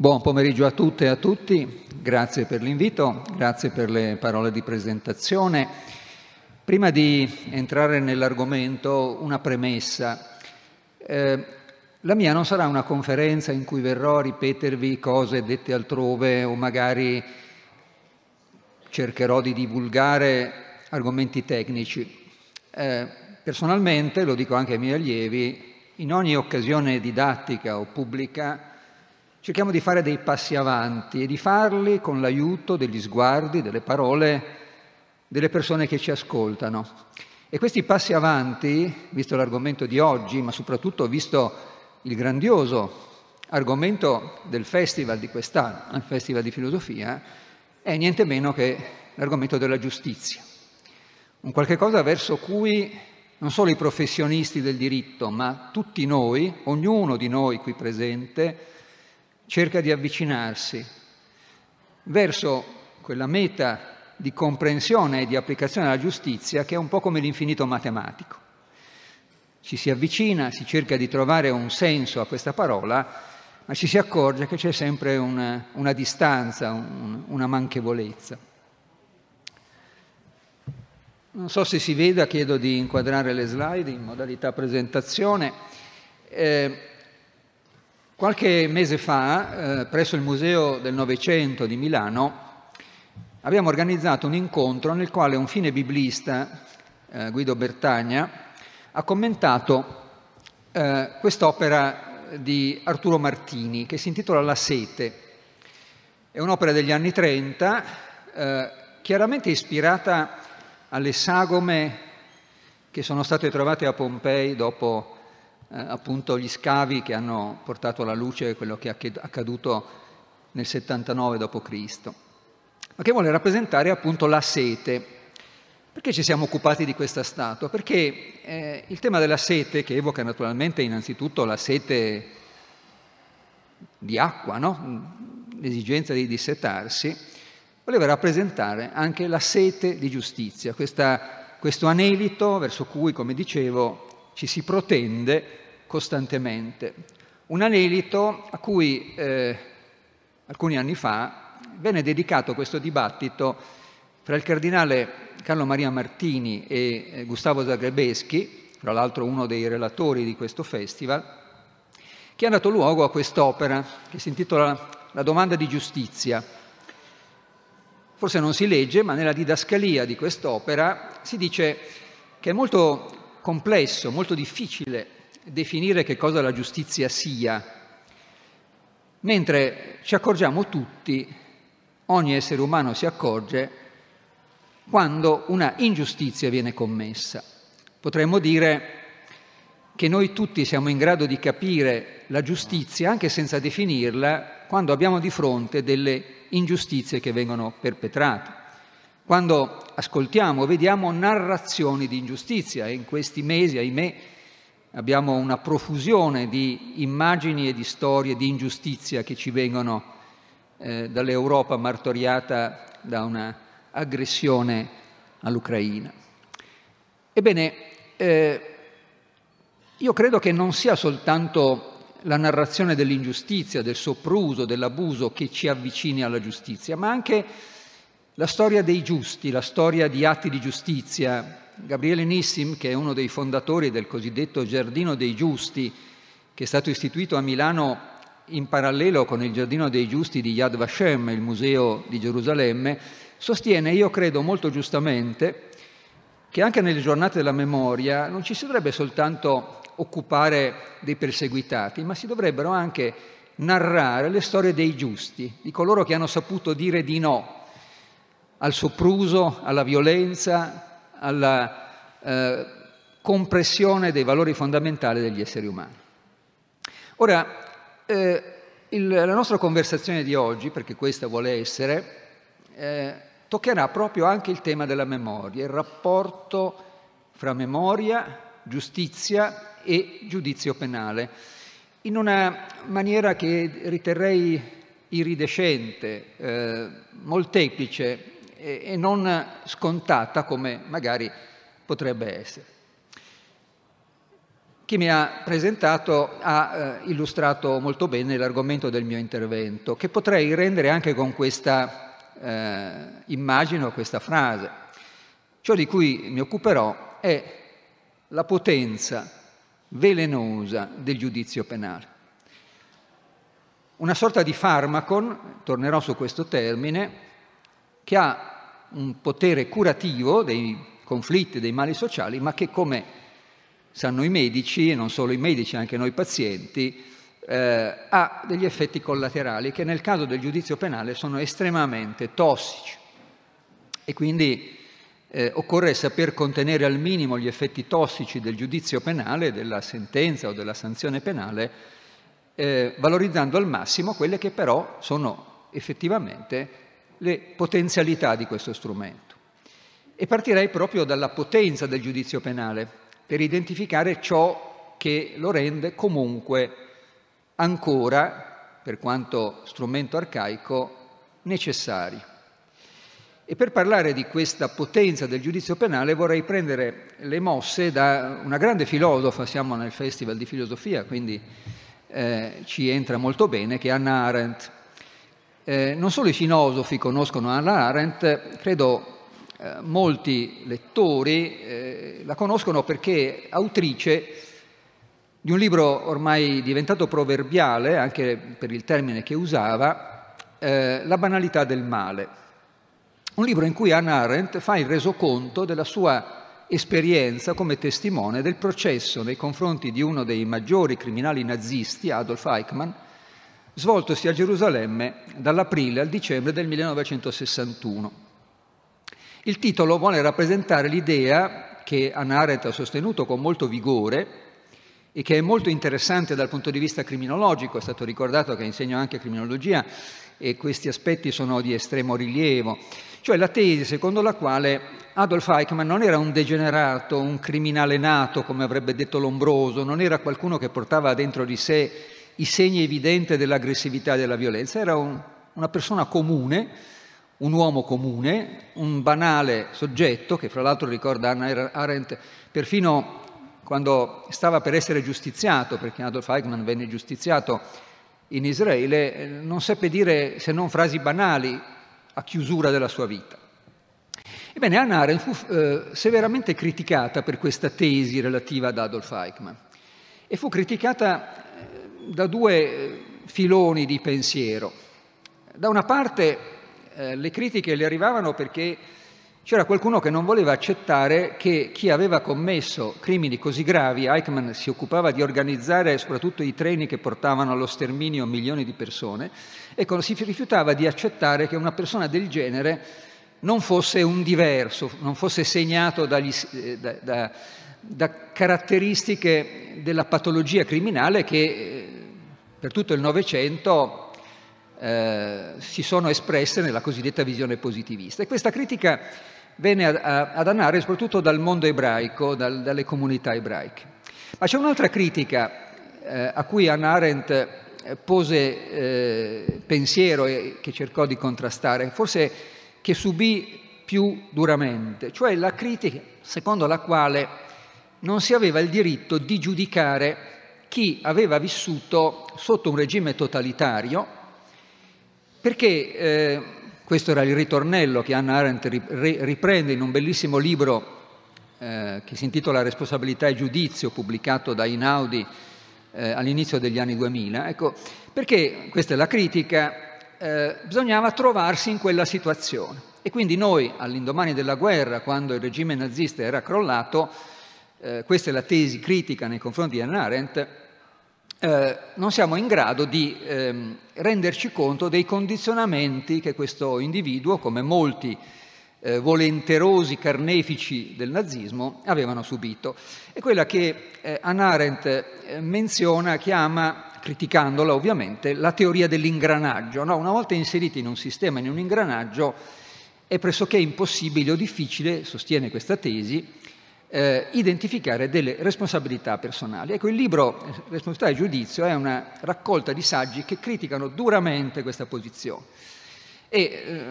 Buon pomeriggio a tutte e a tutti, grazie per l'invito, grazie per le parole di presentazione. Prima di entrare nell'argomento, una premessa. Eh, la mia non sarà una conferenza in cui verrò a ripetervi cose dette altrove o magari cercherò di divulgare argomenti tecnici. Eh, personalmente, lo dico anche ai miei allievi, in ogni occasione didattica o pubblica cerchiamo di fare dei passi avanti e di farli con l'aiuto degli sguardi, delle parole delle persone che ci ascoltano. E questi passi avanti, visto l'argomento di oggi, ma soprattutto visto il grandioso argomento del festival di quest'anno, il Festival di Filosofia, è niente meno che l'argomento della giustizia. Un qualche cosa verso cui non solo i professionisti del diritto, ma tutti noi, ognuno di noi qui presente, cerca di avvicinarsi verso quella meta di comprensione e di applicazione della giustizia che è un po' come l'infinito matematico. Ci si avvicina, si cerca di trovare un senso a questa parola, ma ci si accorge che c'è sempre una, una distanza, un, una manchevolezza. Non so se si veda, chiedo di inquadrare le slide in modalità presentazione. Eh, Qualche mese fa, eh, presso il Museo del Novecento di Milano, abbiamo organizzato un incontro nel quale un fine biblista, eh, Guido Bertagna, ha commentato eh, quest'opera di Arturo Martini che si intitola La sete. È un'opera degli anni 30, eh, chiaramente ispirata alle sagome che sono state trovate a Pompei dopo appunto gli scavi che hanno portato alla luce quello che è accaduto nel 79 d.C., ma che vuole rappresentare appunto la sete. Perché ci siamo occupati di questa statua? Perché eh, il tema della sete, che evoca naturalmente innanzitutto la sete di acqua, no? l'esigenza di dissetarsi, voleva rappresentare anche la sete di giustizia, questa, questo anelito verso cui, come dicevo, ci si protende costantemente. Un anelito a cui eh, alcuni anni fa venne dedicato questo dibattito fra il cardinale Carlo Maria Martini e eh, Gustavo Zagrebeschi, tra l'altro uno dei relatori di questo festival, che ha dato luogo a quest'opera che si intitola La domanda di giustizia. Forse non si legge, ma nella didascalia di quest'opera si dice che è molto complesso, molto difficile definire che cosa la giustizia sia, mentre ci accorgiamo tutti, ogni essere umano si accorge, quando una ingiustizia viene commessa. Potremmo dire che noi tutti siamo in grado di capire la giustizia, anche senza definirla, quando abbiamo di fronte delle ingiustizie che vengono perpetrate. Quando ascoltiamo, vediamo narrazioni di ingiustizia e in questi mesi, ahimè, abbiamo una profusione di immagini e di storie di ingiustizia che ci vengono eh, dall'Europa martoriata da una aggressione all'Ucraina. Ebbene, eh, io credo che non sia soltanto la narrazione dell'ingiustizia, del sopruso, dell'abuso che ci avvicini alla giustizia, ma anche la storia dei giusti, la storia di atti di giustizia, Gabriele Nissim, che è uno dei fondatori del cosiddetto Giardino dei Giusti, che è stato istituito a Milano in parallelo con il Giardino dei Giusti di Yad Vashem, il museo di Gerusalemme, sostiene, io credo molto giustamente, che anche nelle giornate della memoria non ci si dovrebbe soltanto occupare dei perseguitati, ma si dovrebbero anche narrare le storie dei giusti, di coloro che hanno saputo dire di no al sopruso, alla violenza, alla eh, compressione dei valori fondamentali degli esseri umani. Ora, eh, il, la nostra conversazione di oggi, perché questa vuole essere, eh, toccherà proprio anche il tema della memoria, il rapporto fra memoria, giustizia e giudizio penale, in una maniera che riterrei iridescente, eh, molteplice e non scontata come magari potrebbe essere. chi mi ha presentato ha eh, illustrato molto bene l'argomento del mio intervento, che potrei rendere anche con questa eh, immagine o questa frase. Ciò di cui mi occuperò è la potenza velenosa del giudizio penale. Una sorta di farmacon, tornerò su questo termine, che ha un potere curativo dei conflitti, dei mali sociali, ma che come sanno i medici, e non solo i medici, anche noi pazienti, eh, ha degli effetti collaterali che nel caso del giudizio penale sono estremamente tossici. E quindi eh, occorre saper contenere al minimo gli effetti tossici del giudizio penale, della sentenza o della sanzione penale, eh, valorizzando al massimo quelle che però sono effettivamente le potenzialità di questo strumento. E partirei proprio dalla potenza del giudizio penale, per identificare ciò che lo rende comunque ancora, per quanto strumento arcaico, necessario. E per parlare di questa potenza del giudizio penale vorrei prendere le mosse da una grande filosofa, siamo nel Festival di Filosofia, quindi eh, ci entra molto bene, che è Anna Arendt. Eh, non solo i filosofi conoscono Anna Arendt, credo eh, molti lettori eh, la conoscono perché è autrice di un libro ormai diventato proverbiale, anche per il termine che usava, eh, La banalità del male. Un libro in cui Hannah Arendt fa il resoconto della sua esperienza come testimone del processo nei confronti di uno dei maggiori criminali nazisti, Adolf Eichmann, svoltosi a Gerusalemme dall'aprile al dicembre del 1961. Il titolo vuole rappresentare l'idea che Anna Arendt ha sostenuto con molto vigore e che è molto interessante dal punto di vista criminologico, è stato ricordato che insegno anche criminologia e questi aspetti sono di estremo rilievo, cioè la tesi secondo la quale Adolf Eichmann non era un degenerato, un criminale nato, come avrebbe detto Lombroso, non era qualcuno che portava dentro di sé i segni evidenti dell'aggressività e della violenza, era un, una persona comune un uomo comune, un banale soggetto, che fra l'altro ricorda Anna Arendt, perfino quando stava per essere giustiziato, perché Adolf Eichmann venne giustiziato in Israele, non seppe dire se non frasi banali a chiusura della sua vita. Ebbene, Anna Arendt fu eh, severamente criticata per questa tesi relativa ad Adolf Eichmann e fu criticata da due eh, filoni di pensiero. Da una parte eh, le critiche le arrivavano perché c'era qualcuno che non voleva accettare che chi aveva commesso crimini così gravi, Eichmann si occupava di organizzare soprattutto i treni che portavano allo sterminio milioni di persone, ecco, si rifiutava di accettare che una persona del genere non fosse un diverso, non fosse segnato dagli, eh, da, da, da, caratteristiche della patologia criminale che eh, per tutto il Novecento eh, si sono espresse nella cosiddetta visione positivista. E questa critica venne a, a, ad annare soprattutto dal mondo ebraico, dal, dalle comunità ebraiche. Ma c'è un'altra critica eh, a cui Anna Arendt eh, pose eh, pensiero e che cercò di contrastare, forse che subì più duramente, cioè la critica secondo la quale non si aveva il diritto di giudicare chi aveva vissuto sotto un regime totalitario perché eh, questo era il ritornello che Hannah Arendt riprende in un bellissimo libro eh, che si intitola Responsabilità e giudizio, pubblicato da Inaudi eh, all'inizio degli anni 2000. Ecco, perché questa è la critica, eh, bisognava trovarsi in quella situazione. E quindi noi, all'indomani della guerra, quando il regime nazista era crollato, eh, questa è la tesi critica nei confronti di Hannah Arendt, eh, non siamo in grado di ehm, renderci conto dei condizionamenti che questo individuo, come molti eh, volenterosi carnefici del nazismo, avevano subito. È quella che eh, Hannah Arendt eh, menziona, chiama, criticandola ovviamente, la teoria dell'ingranaggio. No? Una volta inseriti in un sistema, in un ingranaggio, è pressoché impossibile o difficile, sostiene questa tesi, eh, identificare delle responsabilità personali. Ecco, il libro eh, Responsabilità e giudizio è una raccolta di saggi che criticano duramente questa posizione. E eh,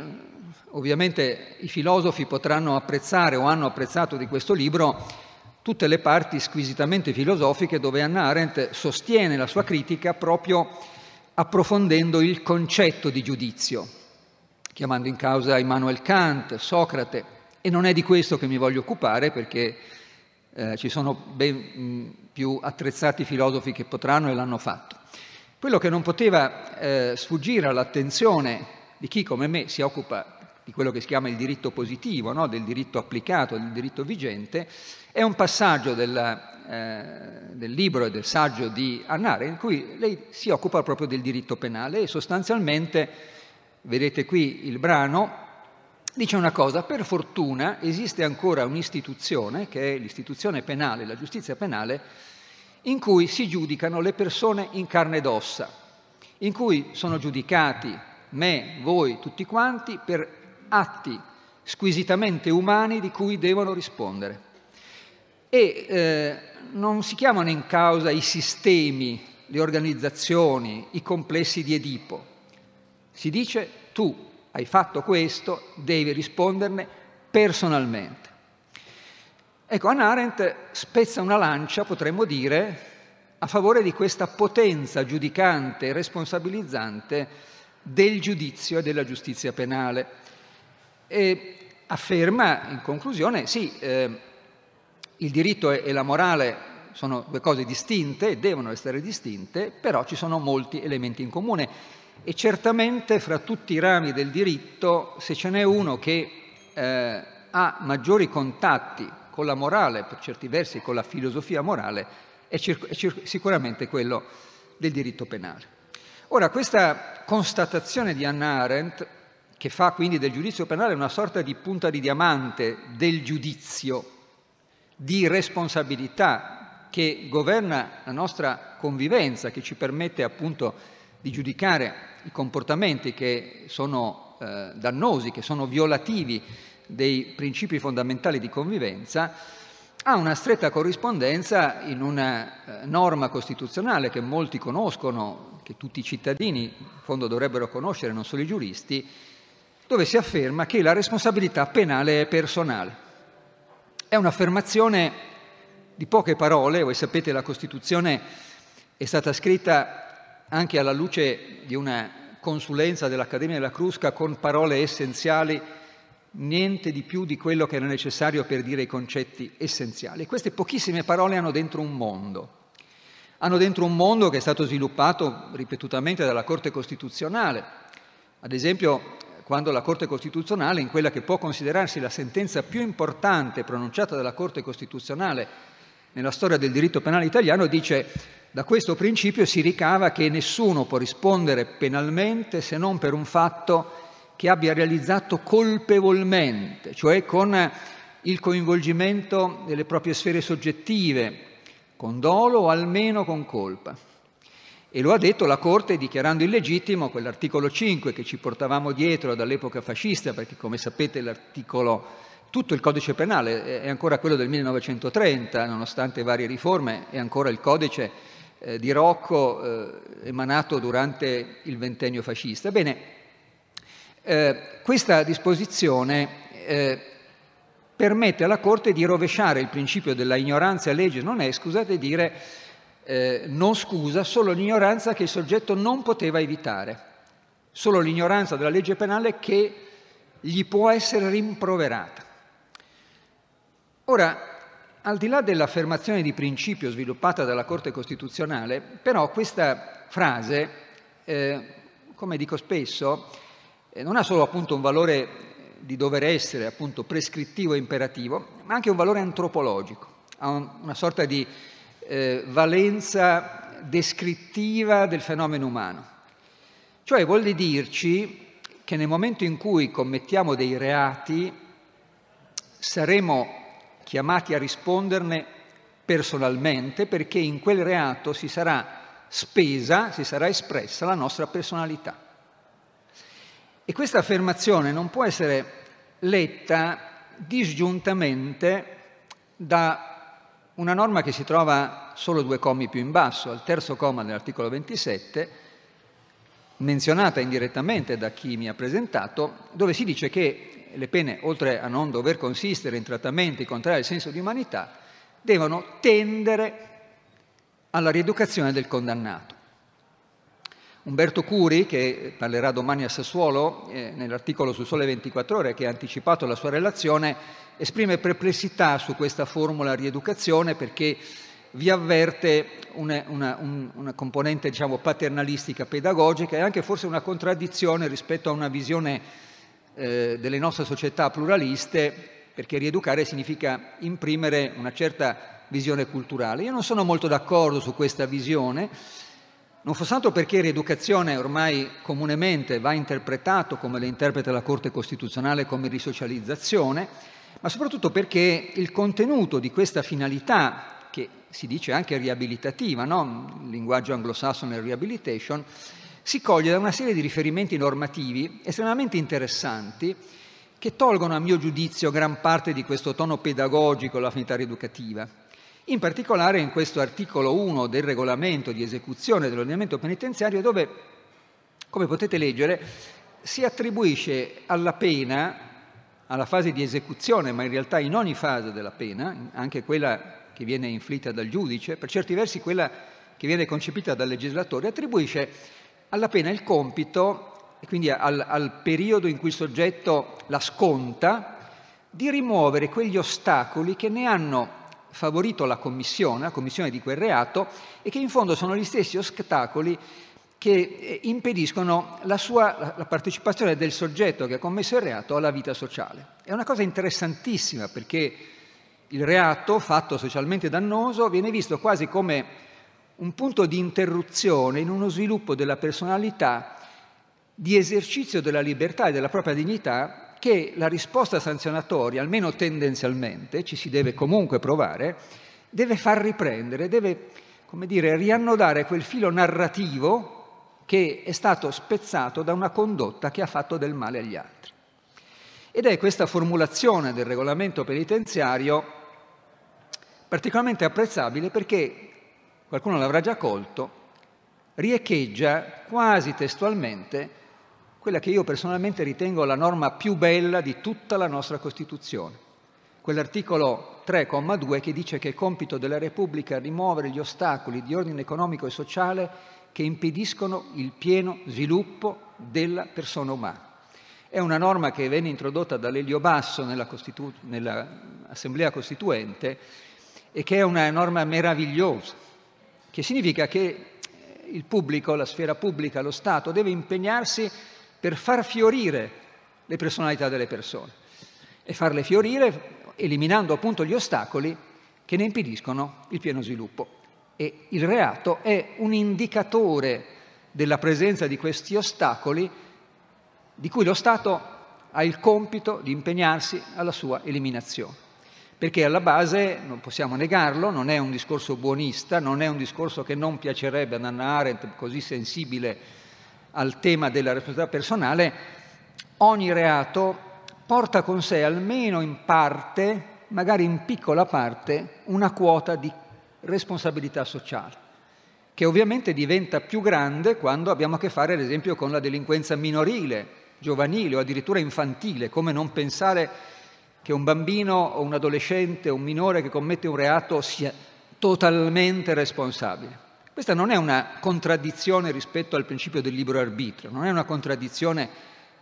ovviamente i filosofi potranno apprezzare o hanno apprezzato di questo libro tutte le parti squisitamente filosofiche dove Hannah Arendt sostiene la sua critica proprio approfondendo il concetto di giudizio, chiamando in causa Immanuel Kant, Socrate, e non è di questo che mi voglio occupare perché eh, ci sono ben mh, più attrezzati filosofi che potranno e l'hanno fatto. Quello che non poteva eh, sfuggire all'attenzione di chi come me si occupa di quello che si chiama il diritto positivo, no? del diritto applicato, del diritto vigente, è un passaggio della, eh, del libro e del saggio di Annare in cui lei si occupa proprio del diritto penale e sostanzialmente, vedete qui il brano, dice una cosa, per fortuna esiste ancora un'istituzione, che è l'istituzione penale, la giustizia penale, in cui si giudicano le persone in carne ed ossa, in cui sono giudicati me, voi, tutti quanti, per atti squisitamente umani di cui devono rispondere. E eh, non si chiamano in causa i sistemi, le organizzazioni, i complessi di Edipo. Si dice tu hai fatto questo, devi risponderne personalmente. Ecco, Anna Arendt spezza una lancia, potremmo dire, a favore di questa potenza giudicante e responsabilizzante del giudizio e della giustizia penale. E afferma, in conclusione, sì, eh, il diritto e la morale sono due cose distinte, devono essere distinte, però ci sono molti elementi in comune e certamente fra tutti i rami del diritto, se ce n'è uno che eh, ha maggiori contatti con la morale, per certi versi con la filosofia morale, è, cir- è cir- sicuramente quello del diritto penale. Ora, questa constatazione di Hannah Arendt, che fa quindi del giudizio penale una sorta di punta di diamante del giudizio, di responsabilità che governa la nostra convivenza, che ci permette appunto di giudicare i comportamenti che sono eh, dannosi, che sono violativi dei principi fondamentali di convivenza, ha una stretta corrispondenza in una eh, norma costituzionale che molti conoscono, che tutti i cittadini in fondo dovrebbero conoscere, non solo i giuristi, dove si afferma che la responsabilità penale è personale. È un'affermazione di poche parole, voi sapete la Costituzione è stata scritta anche alla luce di una consulenza dell'Accademia della Crusca con parole essenziali, niente di più di quello che era necessario per dire i concetti essenziali. Queste pochissime parole hanno dentro un mondo. Hanno dentro un mondo che è stato sviluppato ripetutamente dalla Corte Costituzionale. Ad esempio, quando la Corte Costituzionale, in quella che può considerarsi la sentenza più importante pronunciata dalla Corte Costituzionale nella storia del diritto penale italiano, dice da questo principio si ricava che nessuno può rispondere penalmente se non per un fatto che abbia realizzato colpevolmente, cioè con il coinvolgimento delle proprie sfere soggettive, con dolo o almeno con colpa. E lo ha detto la Corte dichiarando illegittimo quell'articolo 5 che ci portavamo dietro dall'epoca fascista, perché come sapete l'articolo, tutto il codice penale è ancora quello del 1930, nonostante varie riforme, è ancora il codice eh, di Rocco eh, emanato durante il ventennio fascista. Bene, eh, questa disposizione eh, permette alla Corte di rovesciare il principio della ignoranza legge non è, scusate dire, eh, non scusa solo l'ignoranza che il soggetto non poteva evitare, solo l'ignoranza della legge penale che gli può essere rimproverata. Ora, al di là dell'affermazione di principio sviluppata dalla Corte Costituzionale, però questa frase, eh, come dico spesso, eh, non ha solo appunto un valore di dover essere appunto prescrittivo e imperativo, ma anche un valore antropologico, ha un, una sorta di eh, valenza descrittiva del fenomeno umano. Cioè vuol dirci che nel momento in cui commettiamo dei reati saremo chiamati a risponderne personalmente perché in quel reato si sarà spesa, si sarà espressa la nostra personalità. E questa affermazione non può essere letta disgiuntamente da una norma che si trova solo due commi più in basso, al terzo comma dell'articolo 27, menzionata indirettamente da chi mi ha presentato, dove si dice che le pene, oltre a non dover consistere in trattamenti contrari al senso di umanità, devono tendere alla rieducazione del condannato. Umberto Curi, che parlerà domani a Sassuolo, eh, nell'articolo su Sole 24 Ore, che ha anticipato la sua relazione, esprime perplessità su questa formula rieducazione perché vi avverte una, una, un, una componente diciamo, paternalistica pedagogica e anche forse una contraddizione rispetto a una visione eh, delle nostre società pluraliste, perché rieducare significa imprimere una certa visione culturale. Io non sono molto d'accordo su questa visione, non altro perché rieducazione ormai comunemente va interpretato, come le interpreta la Corte Costituzionale, come risocializzazione, ma soprattutto perché il contenuto di questa finalità che si dice anche riabilitativa, no? il linguaggio anglosassone è rehabilitation, si coglie da una serie di riferimenti normativi estremamente interessanti che tolgono a mio giudizio gran parte di questo tono pedagogico alla finalità rieducativa. In particolare in questo articolo 1 del regolamento di esecuzione dell'ordinamento penitenziario dove, come potete leggere, si attribuisce alla pena, alla fase di esecuzione, ma in realtà in ogni fase della pena, anche quella che viene inflitta dal giudice, per certi versi quella che viene concepita dal legislatore, attribuisce alla pena il compito, quindi al, al periodo in cui il soggetto la sconta, di rimuovere quegli ostacoli che ne hanno favorito la commissione, la commissione di quel reato, e che in fondo sono gli stessi ostacoli che eh, impediscono la, sua, la partecipazione del soggetto che ha commesso il reato alla vita sociale. È una cosa interessantissima perché il reato fatto socialmente dannoso viene visto quasi come un punto di interruzione in uno sviluppo della personalità, di esercizio della libertà e della propria dignità che la risposta sanzionatoria, almeno tendenzialmente, ci si deve comunque provare, deve far riprendere, deve, come dire, riannodare quel filo narrativo che è stato spezzato da una condotta che ha fatto del male agli altri. Ed è questa formulazione del regolamento penitenziario particolarmente apprezzabile perché, qualcuno l'avrà già colto, riecheggia quasi testualmente quella che io personalmente ritengo la norma più bella di tutta la nostra Costituzione, quell'articolo 3,2 che dice che è compito della Repubblica rimuovere gli ostacoli di ordine economico e sociale che impediscono il pieno sviluppo della persona umana. È una norma che venne introdotta dall'Elio Basso nella Costitu- nell'Assemblea Costituente e che è una norma meravigliosa, che significa che eh, il pubblico, la sfera pubblica, lo Stato deve impegnarsi per far fiorire le personalità delle persone e farle fiorire eliminando appunto gli ostacoli che ne impediscono il pieno sviluppo. E il reato è un indicatore della presenza di questi ostacoli di cui lo Stato ha il compito di impegnarsi alla sua eliminazione perché alla base, non possiamo negarlo, non è un discorso buonista, non è un discorso che non piacerebbe ad Anna Arendt, così sensibile al tema della responsabilità personale, ogni reato porta con sé almeno in parte, magari in piccola parte, una quota di responsabilità sociale, che ovviamente diventa più grande quando abbiamo a che fare, ad esempio, con la delinquenza minorile, giovanile o addirittura infantile, come non pensare che un bambino o un adolescente o un minore che commette un reato sia totalmente responsabile. Questa non è una contraddizione rispetto al principio del libero arbitrio, non è una contraddizione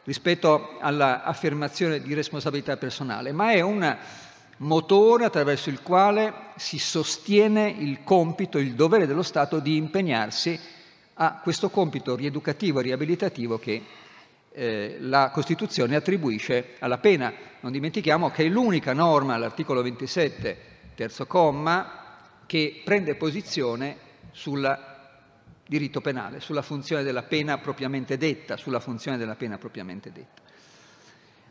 rispetto all'affermazione di responsabilità personale, ma è un motore attraverso il quale si sostiene il compito, il dovere dello Stato di impegnarsi a questo compito rieducativo e riabilitativo che eh, la Costituzione attribuisce alla pena. Non dimentichiamo che è l'unica norma, all'articolo 27, terzo comma, che prende posizione sul diritto penale, sulla funzione della pena propriamente detta, sulla funzione della pena propriamente detta.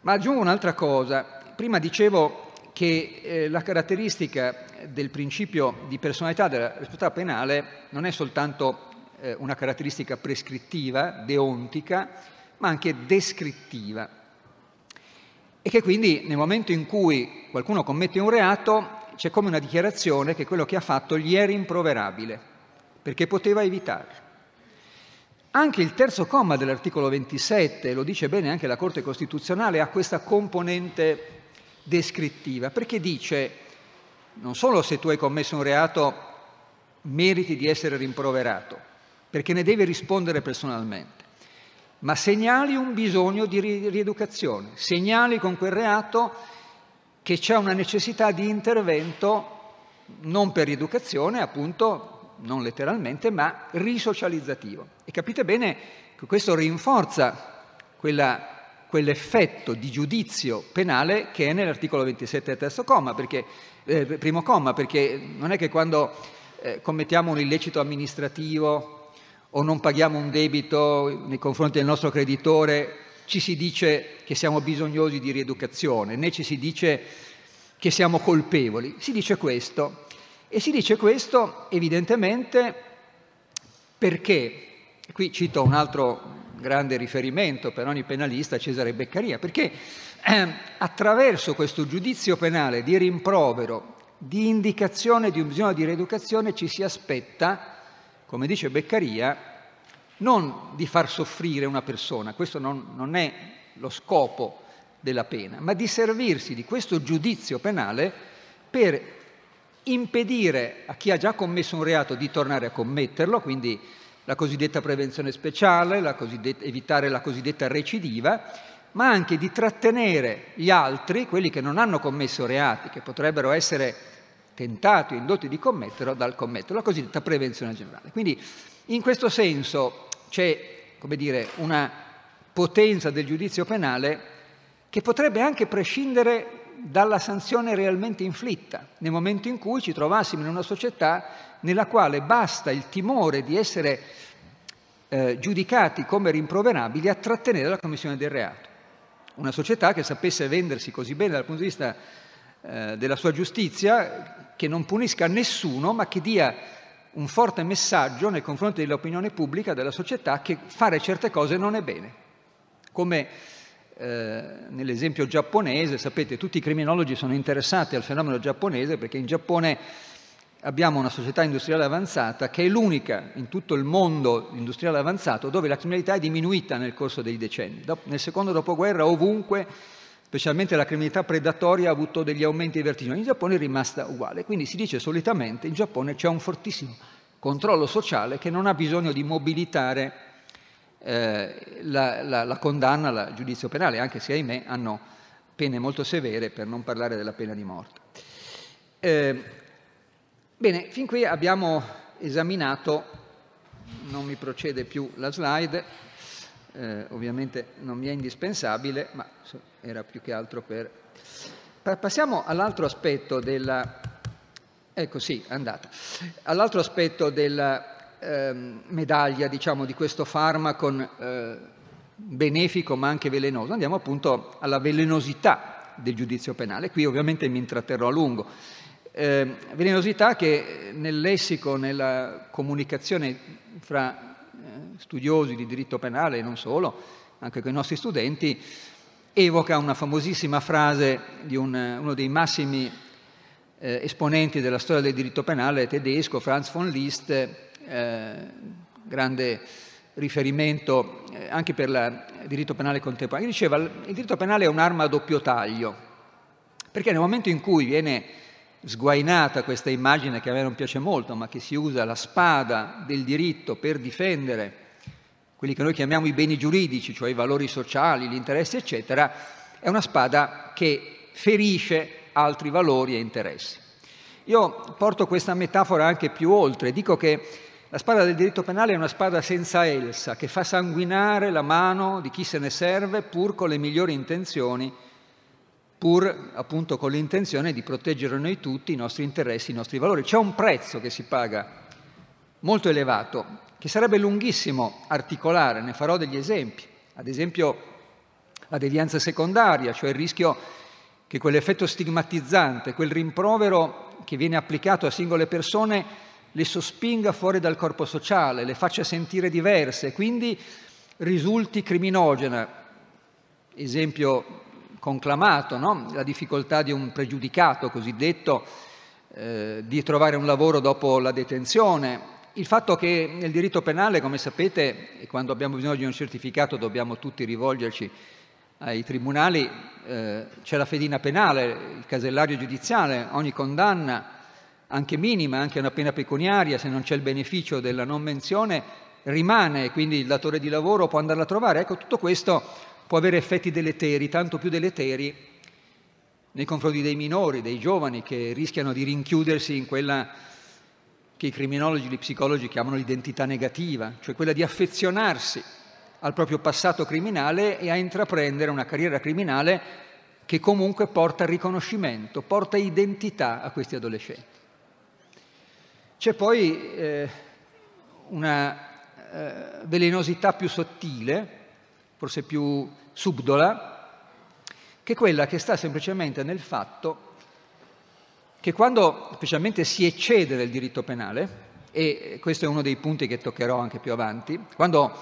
Ma aggiungo un'altra cosa. Prima dicevo che eh, la caratteristica del principio di personalità della responsabilità penale non è soltanto eh, una caratteristica prescrittiva, deontica, ma anche descrittiva. E che quindi nel momento in cui qualcuno commette un reato c'è come una dichiarazione che quello che ha fatto gli è rimproverabile, perché poteva evitarlo. Anche il terzo comma dell'articolo 27, lo dice bene anche la Corte Costituzionale, ha questa componente descrittiva, perché dice non solo se tu hai commesso un reato meriti di essere rimproverato, perché ne devi rispondere personalmente, ma segnali un bisogno di rieducazione, segnali con quel reato che c'è una necessità di intervento non per rieducazione, appunto, non letteralmente, ma risocializzativo. E capite bene che questo rinforza quella quell'effetto di giudizio penale che è nell'articolo 27 terzo comma, perché, eh, primo comma, perché non è che quando eh, commettiamo un illecito amministrativo o non paghiamo un debito nei confronti del nostro creditore ci si dice che siamo bisognosi di rieducazione, né ci si dice che siamo colpevoli, si dice questo. E si dice questo evidentemente perché, qui cito un altro grande riferimento per ogni penalista, Cesare Beccaria, perché eh, attraverso questo giudizio penale di rimprovero, di indicazione di un bisogno di rieducazione, ci si aspetta, come dice Beccaria, non di far soffrire una persona, questo non, non è lo scopo della pena, ma di servirsi di questo giudizio penale per impedire a chi ha già commesso un reato di tornare a commetterlo, quindi la cosiddetta prevenzione speciale, la evitare la cosiddetta recidiva, ma anche di trattenere gli altri, quelli che non hanno commesso reati, che potrebbero essere tentati o indotti di commetterlo, dal commetterlo, la cosiddetta prevenzione generale. Quindi in questo senso c'è, dire, una potenza del giudizio penale che potrebbe anche prescindere dalla sanzione realmente inflitta, nel momento in cui ci trovassimo in una società nella quale basta il timore di essere eh, giudicati come rimproverabili a trattenere la commissione del reato. Una società che sapesse vendersi così bene dal punto di vista eh, della sua giustizia che non punisca nessuno, ma che dia un forte messaggio nei confronti dell'opinione pubblica, della società, che fare certe cose non è bene. Come eh, nell'esempio giapponese, sapete, tutti i criminologi sono interessati al fenomeno giapponese perché in Giappone abbiamo una società industriale avanzata che è l'unica in tutto il mondo industriale avanzato dove la criminalità è diminuita nel corso dei decenni. Nel secondo dopoguerra ovunque, specialmente la criminalità predatoria, ha avuto degli aumenti vertiginosi, in Giappone è rimasta uguale. Quindi si dice solitamente in Giappone c'è un fortissimo controllo sociale che non ha bisogno di mobilitare eh, la, la, la, condanna al giudizio penale, anche se ahimè hanno pene molto severe, per non parlare della pena di morte. Eh, bene, fin qui abbiamo esaminato, non mi procede più la slide, eh, ovviamente non mi è indispensabile, ma era più che altro per... Passiamo all'altro aspetto della... Ecco sì, andata. All'altro aspetto della Ehm, medaglia diciamo, di questo farmaco eh, benefico ma anche velenoso. Andiamo appunto alla velenosità del giudizio penale. Qui ovviamente mi intratterrò a lungo. Eh, velenosità che nel lessico, nella comunicazione fra eh, studiosi di diritto penale e non solo, anche con i nostri studenti, evoca una famosissima frase di un, uno dei massimi eh, esponenti della storia del diritto penale tedesco, Franz von Liszt, eh, grande riferimento eh, anche per il diritto penale contemporaneo, diceva il diritto penale è un'arma a doppio taglio, perché nel momento in cui viene sguainata questa immagine che a me non piace molto, ma che si usa la spada del diritto per difendere quelli che noi chiamiamo i beni giuridici, cioè i valori sociali, gli interessi, eccetera, è una spada che ferisce altri valori e interessi. Io porto questa metafora anche più oltre, dico che la spada del diritto penale è una spada senza elsa, che fa sanguinare la mano di chi se ne serve pur con le migliori intenzioni, pur appunto con l'intenzione di proteggere noi tutti, i nostri interessi, i nostri valori. C'è un prezzo che si paga molto elevato, che sarebbe lunghissimo articolare, ne farò degli esempi. Ad esempio la devianza secondaria, cioè il rischio che quell'effetto stigmatizzante, quel rimprovero che viene applicato a singole persone le sospinga fuori dal corpo sociale, le faccia sentire diverse, quindi risulti criminogena. Esempio conclamato, no? la difficoltà di un pregiudicato cosiddetto eh, di trovare un lavoro dopo la detenzione, il fatto che nel diritto penale, come sapete, quando abbiamo bisogno di un certificato dobbiamo tutti rivolgerci ai tribunali eh, c'è la fedina penale, il casellario giudiziale, ogni condanna, anche minima, anche una pena pecuniaria, se non c'è il beneficio della non menzione, rimane, quindi il datore di lavoro può andarla a trovare. Ecco, tutto questo può avere effetti deleteri, tanto più deleteri nei confronti dei minori, dei giovani che rischiano di rinchiudersi in quella che i criminologi e gli psicologi chiamano l'identità negativa, cioè quella di affezionarsi al proprio passato criminale e a intraprendere una carriera criminale che comunque porta riconoscimento, porta identità a questi adolescenti. C'è poi eh, una eh, velenosità più sottile, forse più subdola, che è quella che sta semplicemente nel fatto che quando specialmente si eccede nel diritto penale, e questo è uno dei punti che toccherò anche più avanti, quando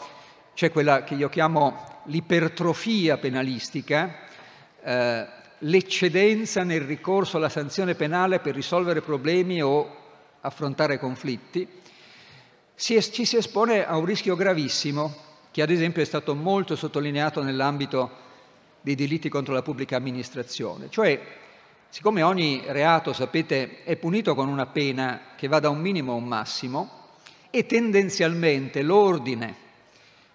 c'è quella che io chiamo l'ipertrofia penalistica, eh, l'eccedenza nel ricorso alla sanzione penale per risolvere problemi o affrontare conflitti, si es- ci si espone a un rischio gravissimo, che ad esempio è stato molto sottolineato nell'ambito dei delitti contro la pubblica amministrazione. Cioè, siccome ogni reato, sapete, è punito con una pena che va da un minimo a un massimo, e tendenzialmente l'ordine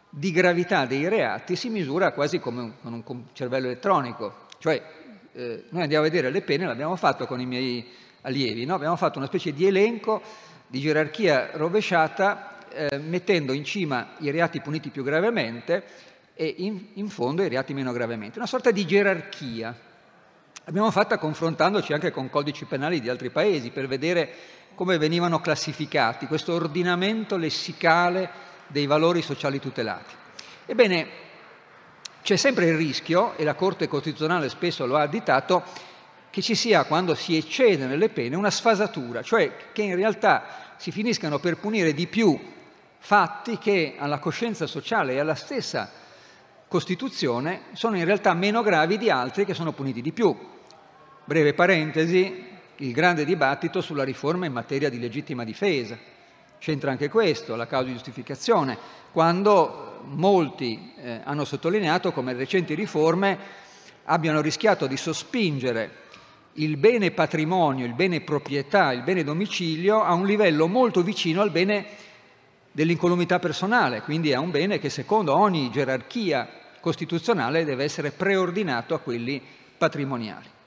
di gravità dei reati si misura quasi come con un cervello elettronico. Cioè, eh, noi andiamo a vedere le pene, l'abbiamo fatto con i miei allievi, no? abbiamo fatto una specie di elenco di gerarchia rovesciata eh, mettendo in cima i reati puniti più gravemente e in, in fondo i reati meno gravemente. Una sorta di gerarchia. L'abbiamo fatta confrontandoci anche con codici penali di altri paesi per vedere come venivano classificati, questo ordinamento lessicale dei valori sociali tutelati. Ebbene, c'è sempre il rischio, e la Corte Costituzionale spesso lo ha additato, che ci sia, quando si eccede nelle pene, una sfasatura, cioè che in realtà si finiscano per punire di più fatti che alla coscienza sociale e alla stessa Costituzione sono in realtà meno gravi di altri che sono puniti di più. Breve parentesi, il grande dibattito sulla riforma in materia di legittima difesa. C'entra anche questo, la causa di giustificazione, quando molti eh, hanno sottolineato come le recenti riforme abbiano rischiato di sospingere il bene patrimonio, il bene proprietà, il bene domicilio a un livello molto vicino al bene dell'incolumità personale, quindi a un bene che secondo ogni gerarchia costituzionale deve essere preordinato a quelli patrimoniali.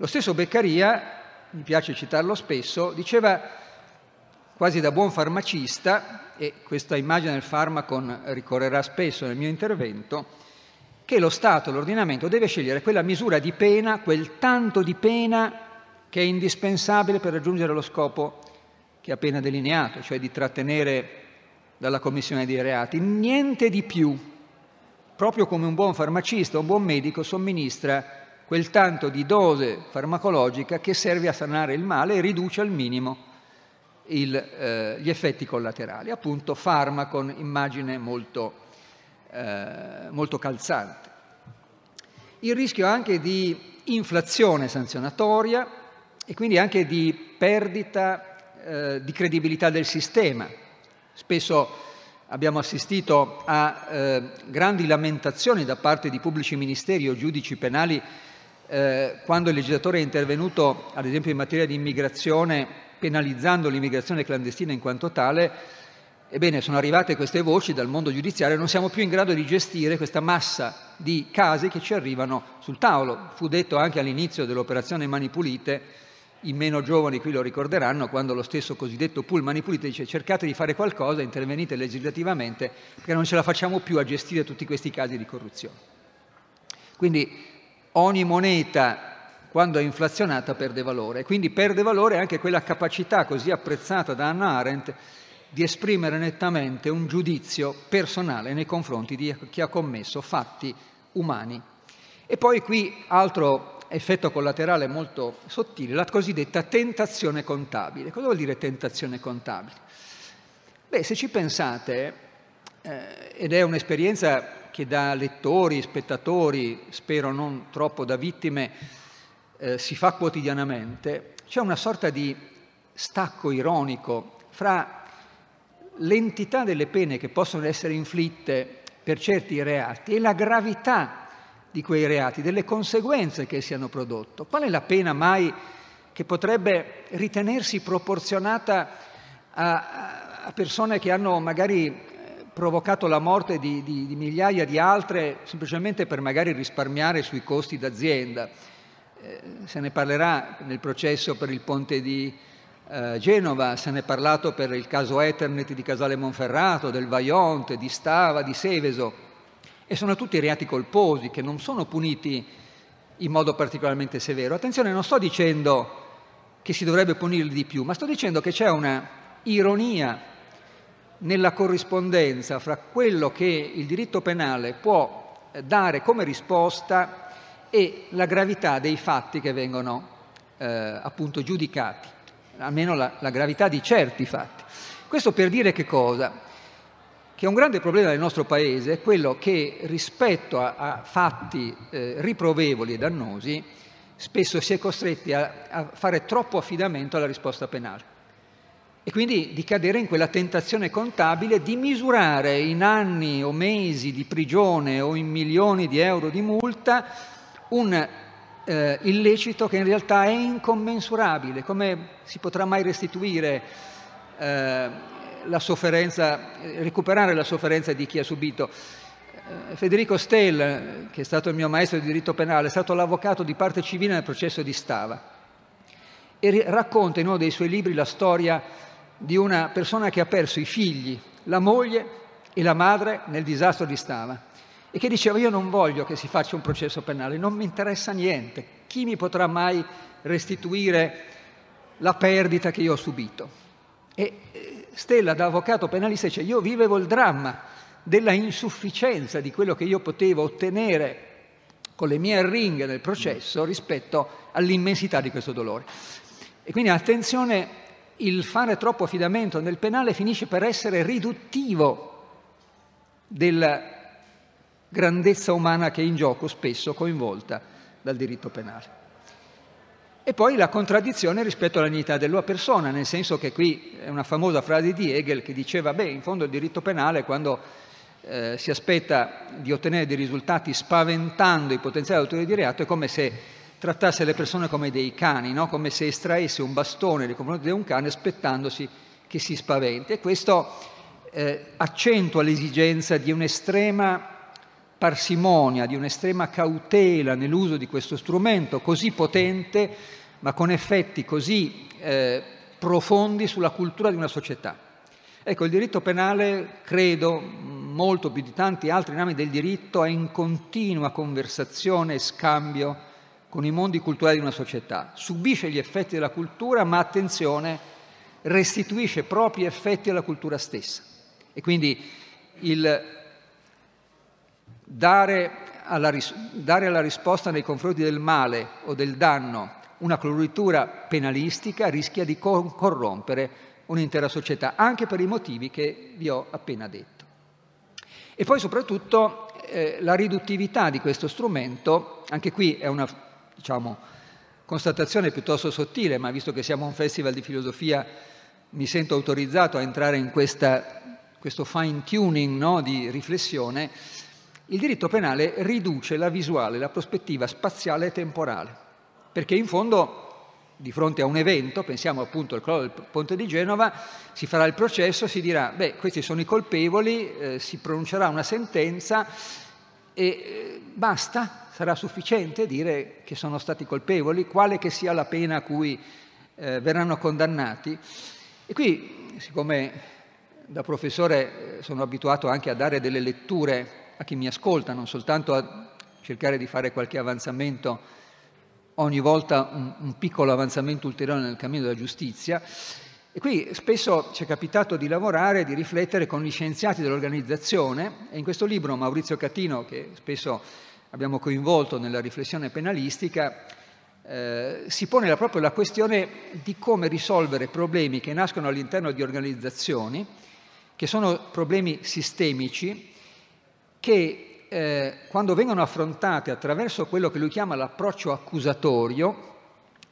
Lo stesso Beccaria, mi piace citarlo spesso, diceva quasi da buon farmacista, e questa immagine del farmaco ricorrerà spesso nel mio intervento, che lo Stato, l'ordinamento deve scegliere quella misura di pena, quel tanto di pena che è indispensabile per raggiungere lo scopo che ha appena delineato, cioè di trattenere dalla commissione dei reati, niente di più. Proprio come un buon farmacista, un buon medico somministra quel tanto di dose farmacologica che serve a sanare il male e riduce al minimo il, eh, gli effetti collaterali. Appunto, farmaco, immagine molto, eh, molto calzante. Il rischio anche di inflazione sanzionatoria e quindi anche di perdita eh, di credibilità del sistema Spesso abbiamo assistito a eh, grandi lamentazioni da parte di pubblici ministeri o giudici penali eh, quando il legislatore è intervenuto, ad esempio in materia di immigrazione, penalizzando l'immigrazione clandestina in quanto tale. Ebbene, sono arrivate queste voci dal mondo giudiziario non siamo più in grado di gestire questa massa di casi che ci arrivano sul tavolo. Fu detto anche all'inizio dell'operazione Mani Pulite i meno giovani qui lo ricorderanno quando lo stesso cosiddetto Pullman Pulite dice cercate di fare qualcosa, intervenite legislativamente perché non ce la facciamo più a gestire tutti questi casi di corruzione. Quindi ogni moneta quando è inflazionata perde valore quindi perde valore anche quella capacità così apprezzata da Hannah Arendt di esprimere nettamente un giudizio personale nei confronti di chi ha commesso fatti umani. E poi qui altro effetto collaterale molto sottile, la cosiddetta tentazione contabile. Cosa vuol dire tentazione contabile? Beh, se ci pensate, eh, ed è un'esperienza che da lettori, spettatori, spero non troppo da vittime, eh, si fa quotidianamente, c'è una sorta di stacco ironico fra l'entità delle pene che possono essere inflitte per certi reati è la gravità di quei reati, delle conseguenze che si hanno prodotto. Qual è la pena mai che potrebbe ritenersi proporzionata a, a persone che hanno magari provocato la morte di, di, di, migliaia di altre semplicemente per magari risparmiare sui costi d'azienda? Eh, se ne parlerà nel processo per il ponte di eh, Genova, se ne è parlato per il caso Ethernet di Casale Monferrato, del Vaionte, di Stava, di Seveso e sono tutti reati colposi che non sono puniti in modo particolarmente severo. Attenzione, non sto dicendo che si dovrebbe punirli di più, ma sto dicendo che c'è una ironia nella corrispondenza fra quello che il diritto penale può dare come risposta e la gravità dei fatti che vengono eh, appunto giudicati, almeno la, la gravità di certi fatti. Questo per dire che cosa? che un grande problema del nostro Paese è quello che rispetto a, a fatti eh, riprovevoli e dannosi spesso si è costretti a, a fare troppo affidamento alla risposta penale e quindi di cadere in quella tentazione contabile di misurare in anni o mesi di prigione o in milioni di euro di multa un eh, illecito che in realtà è incommensurabile. Come si potrà mai restituire eh, la sofferenza, recuperare la sofferenza di chi ha subito. Eh, Federico Stell, che è stato il mio maestro di diritto penale, è stato l'avvocato di parte civile nel processo di Stava e racconta in uno dei suoi libri la storia di una persona che ha perso i figli, la moglie e la madre nel disastro di Stava e che diceva io non voglio che si faccia un processo penale, non mi interessa niente, chi mi potrà mai restituire la perdita che io ho subito? E eh, Stella da avvocato penalista dice io vivevo il dramma della insufficienza di quello che io potevo ottenere con le mie arringhe nel processo rispetto all'immensità di questo dolore. E quindi attenzione, il fare troppo affidamento nel penale finisce per essere riduttivo della grandezza umana che è in gioco spesso coinvolta dal diritto penale. E poi la contraddizione rispetto alla dignità della persona, nel senso che qui è una famosa frase di Hegel che diceva, beh, in fondo il diritto penale quando eh, si aspetta di ottenere dei risultati spaventando i potenziali autori di reato è come se trattasse le persone come dei cani, no? come se estraesse un bastone nei confronti di un cane aspettandosi che si spaventi. E questo eh, accentua l'esigenza di un'estrema parsimonia, di un'estrema cautela nell'uso di questo strumento così potente, ma con effetti così eh, profondi sulla cultura di una società. Ecco, il diritto penale, credo, molto più di tanti altri rami del diritto, è in continua conversazione e scambio con i mondi culturali di una società. Subisce gli effetti della cultura, ma attenzione, restituisce propri effetti alla cultura stessa. E quindi il dare alla, ris- dare alla risposta nei confronti del male o del danno una coloritura penalistica rischia di cor- corrompere un'intera società, anche per i motivi che vi ho appena detto. E poi soprattutto eh, la riduttività di questo strumento, anche qui è una diciamo, constatazione piuttosto sottile, ma visto che siamo un festival di filosofia mi sento autorizzato a entrare in questa, questo fine tuning no, di riflessione, il diritto penale riduce la visuale, la prospettiva spaziale e temporale, perché in fondo di fronte a un evento, pensiamo appunto al crollo del ponte di Genova, si farà il processo, si dirà, beh, questi sono i colpevoli, eh, si pronuncerà una sentenza e eh, basta, sarà sufficiente dire che sono stati colpevoli, quale che sia la pena a cui eh, verranno condannati. E qui, siccome da professore eh, sono abituato anche a dare delle letture a chi mi ascolta, non soltanto a cercare di fare qualche avanzamento, ogni volta un, un piccolo avanzamento ulteriore nel cammino della giustizia. E qui spesso ci è capitato di lavorare, di riflettere con gli scienziati dell'organizzazione e in questo libro Maurizio Catino, che spesso abbiamo coinvolto nella riflessione penalistica, eh, si pone proprio la questione di come risolvere problemi che nascono all'interno di organizzazioni, che sono problemi sistemici, che eh, quando vengono affrontate attraverso quello che lui chiama l'approccio accusatorio,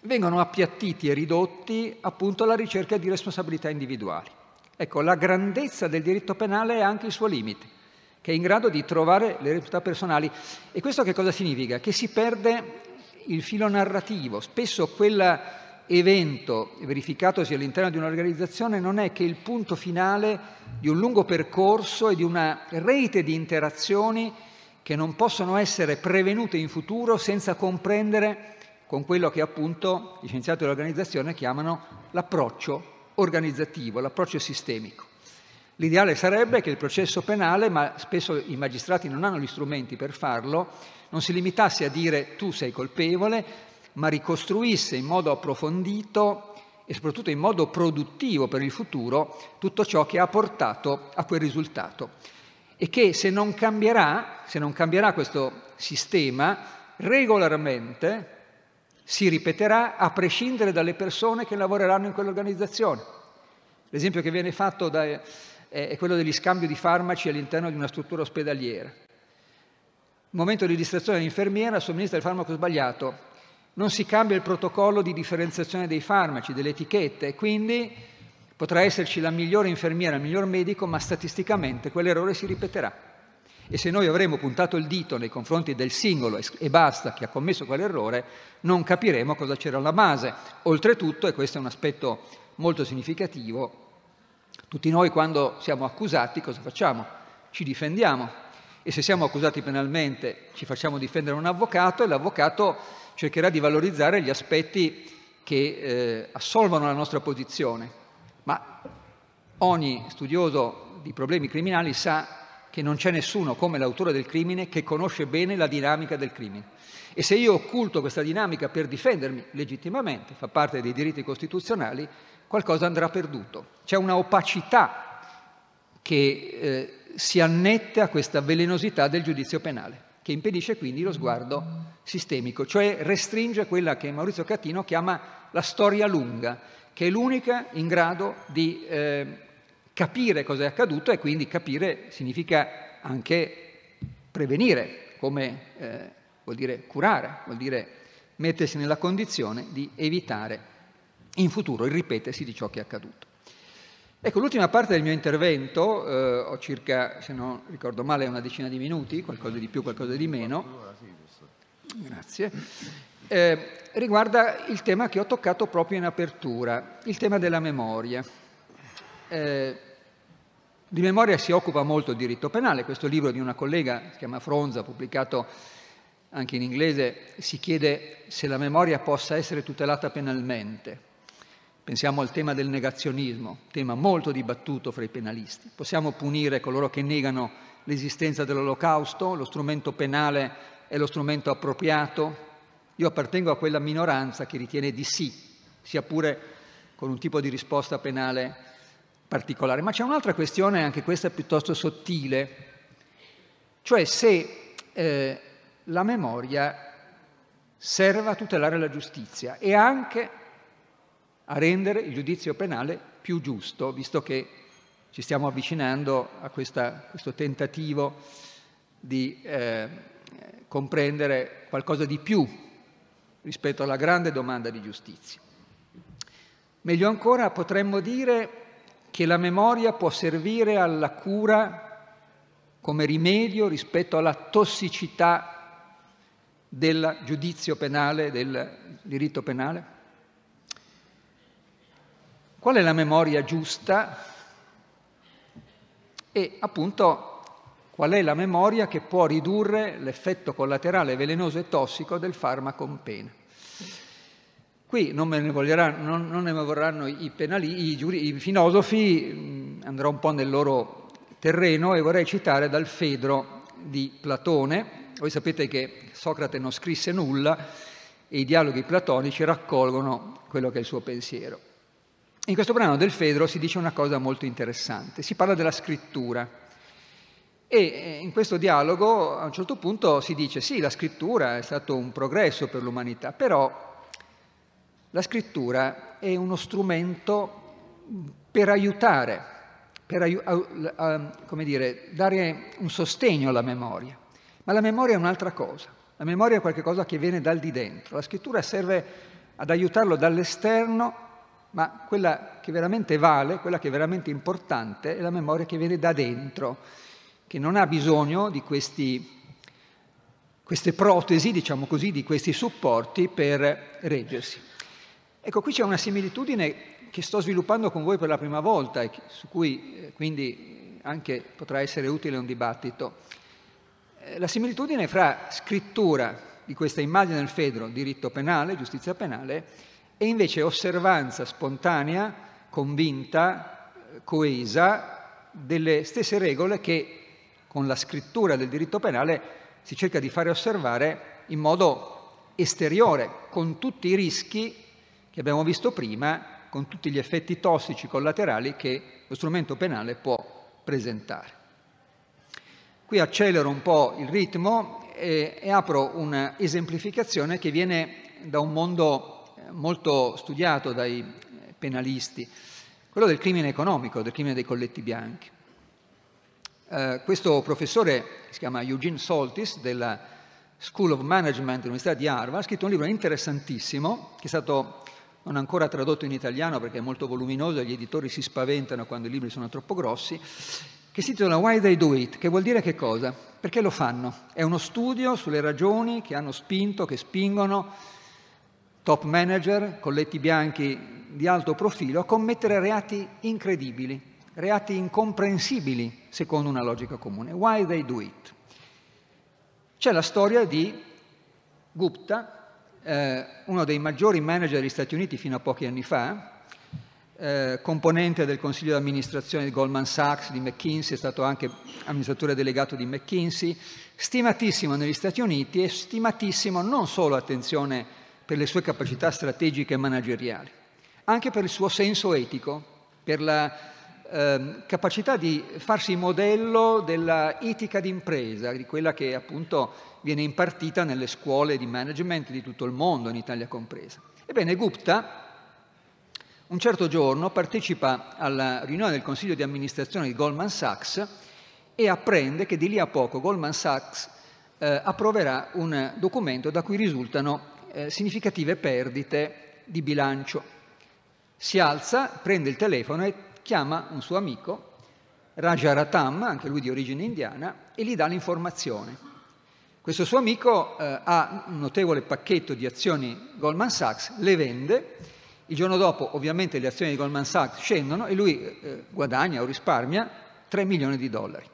vengono appiattiti e ridotti appunto alla ricerca di responsabilità individuali. Ecco, la grandezza del diritto penale è anche il suo limite, che è in grado di trovare le realtà personali. E questo che cosa significa? Che si perde il filo narrativo. Spesso quell'evento verificatosi all'interno di un'organizzazione non è che il punto finale di un lungo percorso e di una rete di interazioni che non possono essere prevenute in futuro senza comprendere con quello che appunto gli scienziati dell'organizzazione chiamano l'approccio organizzativo, l'approccio sistemico. L'ideale sarebbe che il processo penale, ma spesso i magistrati non hanno gli strumenti per farlo, non si limitasse a dire tu sei colpevole, ma ricostruisse in modo approfondito e soprattutto in modo produttivo per il futuro tutto ciò che ha portato a quel risultato. E che se non cambierà, se non cambierà questo sistema, regolarmente si ripeterà a prescindere dalle persone che lavoreranno in quell'organizzazione. L'esempio che viene fatto da, è quello degli scambi di farmaci all'interno di una struttura ospedaliera. Momento di distrazione dell'infermiera, somministra il farmaco sbagliato, non si cambia il protocollo di differenziazione dei farmaci, delle etichette, quindi potrà esserci la migliore infermiera, il miglior medico, ma statisticamente quell'errore si ripeterà. E se noi avremo puntato il dito nei confronti del singolo e basta che ha commesso quell'errore, non capiremo cosa c'era alla base. Oltretutto, e questo è un aspetto molto significativo, tutti noi quando siamo accusati cosa facciamo? Ci difendiamo e se siamo accusati penalmente ci facciamo difendere un avvocato e l'avvocato cercherà di valorizzare gli aspetti che eh, assolvono la nostra posizione. Ma ogni studioso di problemi criminali sa che non c'è nessuno come l'autore del crimine che conosce bene la dinamica del crimine. E se io occulto questa dinamica per difendermi legittimamente, fa parte dei diritti costituzionali, qualcosa andrà perduto. C'è una opacità che eh, si annette a questa velenosità del giudizio penale, che impedisce quindi lo sguardo sistemico, cioè restringe quella che Maurizio Catino chiama la storia lunga, che è l'unica in grado di eh, capire cosa è accaduto e quindi capire significa anche prevenire, come eh, vuol dire curare, vuol dire mettersi nella condizione di evitare in futuro il ripetersi di ciò che è accaduto. Ecco, l'ultima parte del mio intervento, eh, ho circa, se non ricordo male, una decina di minuti, qualcosa di più, qualcosa di meno. Grazie. Eh, riguarda il tema che ho toccato proprio in apertura, il tema della memoria. Eh, di memoria si occupa molto il diritto penale, questo libro di una collega, si chiama Fronza, pubblicato anche in inglese, si chiede se la memoria possa essere tutelata penalmente. Pensiamo al tema del negazionismo, tema molto dibattuto fra i penalisti. Possiamo punire coloro che negano l'esistenza dell'olocausto? Lo strumento penale è lo strumento appropriato? Io appartengo a quella minoranza che ritiene di sì, sia pure con un tipo di risposta penale particolare. Ma c'è un'altra questione, anche questa piuttosto sottile, cioè se eh, la memoria serve a tutelare la giustizia e anche a rendere il giudizio penale più giusto, visto che ci stiamo avvicinando a questa, questo tentativo di eh, comprendere qualcosa di più rispetto alla grande domanda di giustizia. Meglio ancora potremmo dire che la memoria può servire alla cura come rimedio rispetto alla tossicità del giudizio penale, del diritto penale? Qual è la memoria giusta? E appunto qual è la memoria che può ridurre l'effetto collaterale velenoso e tossico del farmaco in pena. Qui non, me ne non, non ne vorranno i, penali, i, giuri, i filosofi, andrò un po' nel loro terreno e vorrei citare dal Fedro di Platone. Voi sapete che Socrate non scrisse nulla e i dialoghi platonici raccolgono quello che è il suo pensiero. In questo brano del Fedro si dice una cosa molto interessante, si parla della scrittura e eh, in questo dialogo a un certo punto si dice sì, la scrittura è stato un progresso per l'umanità, però la scrittura è uno strumento per aiutare, per come dire, dare un sostegno alla memoria, ma la memoria è un'altra cosa, la memoria è qualcosa che viene dal di dentro, la scrittura serve ad aiutarlo dall'esterno ma quella che veramente vale, quella che è veramente importante, è la memoria che viene da dentro, che non ha bisogno di questi, queste protesi, diciamo così, di questi supporti per reggersi. Ecco, qui c'è una similitudine che sto sviluppando con voi per la prima volta e su cui eh, quindi anche potrà essere utile un dibattito. Eh, la similitudine fra scrittura di questa immagine del Fedro, diritto penale, giustizia penale, e invece osservanza spontanea, convinta, coesa delle stesse regole che con la scrittura del diritto penale si cerca di fare osservare in modo esteriore, con tutti i rischi che abbiamo visto prima con tutti gli effetti tossici collaterali che lo strumento penale può presentare. Qui accelero un po' il ritmo e, e apro un'esemplificazione che viene da un mondo eh, molto studiato dai penalisti, quello del crimine economico, del crimine dei colletti bianchi. Eh, questo professore, si chiama Eugene Soltis, della School of Management dell'Università di Harvard, ha scritto un libro interessantissimo che è stato non ancora tradotto in italiano perché è molto voluminoso e gli editori si spaventano quando i libri sono troppo grossi, che si intitola Why They Do It, che vuol dire che cosa? Perché lo fanno. È uno studio sulle ragioni che hanno spinto, che spingono top manager, colletti bianchi di alto profilo, a commettere reati incredibili, reati incomprensibili secondo una logica comune. Why they do it? C'è la storia di Gupta, eh, uno dei maggiori manager degli Stati Uniti fino a pochi anni fa, eh, componente del consiglio di amministrazione di Goldman Sachs, di McKinsey, è stato anche amministratore delegato di McKinsey, stimatissimo negli Stati Uniti e stimatissimo non solo, attenzione, per le sue capacità strategiche e manageriali, anche per il suo senso etico, per la eh, capacità di farsi modello della etica d'impresa, di quella che appunto viene impartita nelle scuole di management di tutto il mondo, in Italia compresa. Ebbene, Gupta un certo giorno partecipa alla riunione del consiglio di amministrazione di Goldman Sachs e apprende che di lì a poco Goldman Sachs eh, approverà un documento da cui risultano eh, significative perdite di bilancio. Si alza, prende il telefono e chiama un suo amico, Raja Ratam, anche lui di origine indiana, e gli dà l'informazione. Questo suo amico eh, ha un notevole pacchetto di azioni Goldman Sachs, le vende, il giorno dopo ovviamente le azioni di Goldman Sachs scendono e lui eh, guadagna o risparmia 3 milioni di dollari.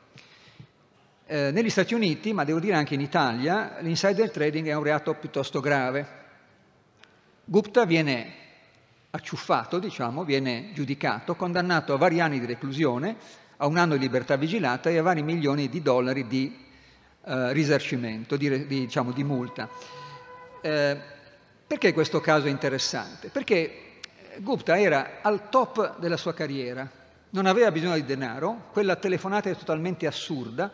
Eh, negli Stati Uniti, ma devo dire anche in Italia, l'insider trading è un reato piuttosto grave. Gupta viene acciuffato, diciamo, viene giudicato, condannato a vari anni di reclusione, a un anno di libertà vigilata e a vari milioni di dollari di eh, risarcimento, di, di, diciamo, di multa. Eh, perché questo caso è interessante? Perché Gupta era al top della sua carriera, non aveva bisogno di denaro, quella telefonata è totalmente assurda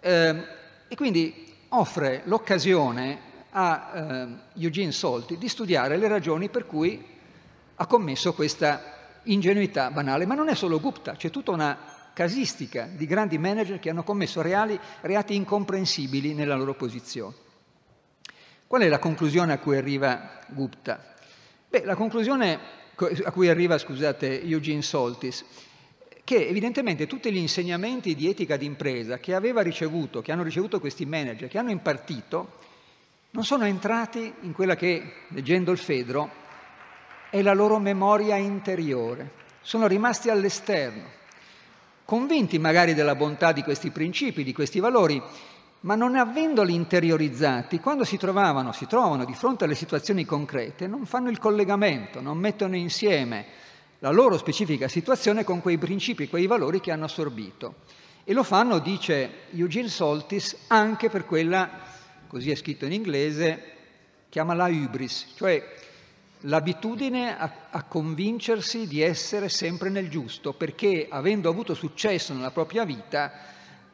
eh, e quindi offre l'occasione a eh, Eugene Solti di studiare le ragioni per cui ha commesso questa ingenuità banale. Ma non è solo Gupta, c'è tutta una casistica di grandi manager che hanno commesso reali, reati incomprensibili nella loro posizione. Qual è la conclusione a cui arriva Gupta? Beh, la conclusione a cui arriva, scusate, Eugene Soltis, che evidentemente tutti gli insegnamenti di etica d'impresa che aveva ricevuto, che hanno ricevuto questi manager, che hanno impartito, non sono entrati in quella che, leggendo il Fedro, è la loro memoria interiore. Sono rimasti all'esterno, convinti magari della bontà di questi principi, di questi valori, ma non avendoli interiorizzati, quando si trovavano, si trovano di fronte alle situazioni concrete, non fanno il collegamento, non mettono insieme la loro specifica situazione con quei principi, quei valori che hanno assorbito. E lo fanno, dice Eugene Soltis, anche per quella, così è scritto in inglese, chiama la hybris, cioè l'abitudine a, a, convincersi di essere sempre nel giusto, perché avendo avuto successo nella propria vita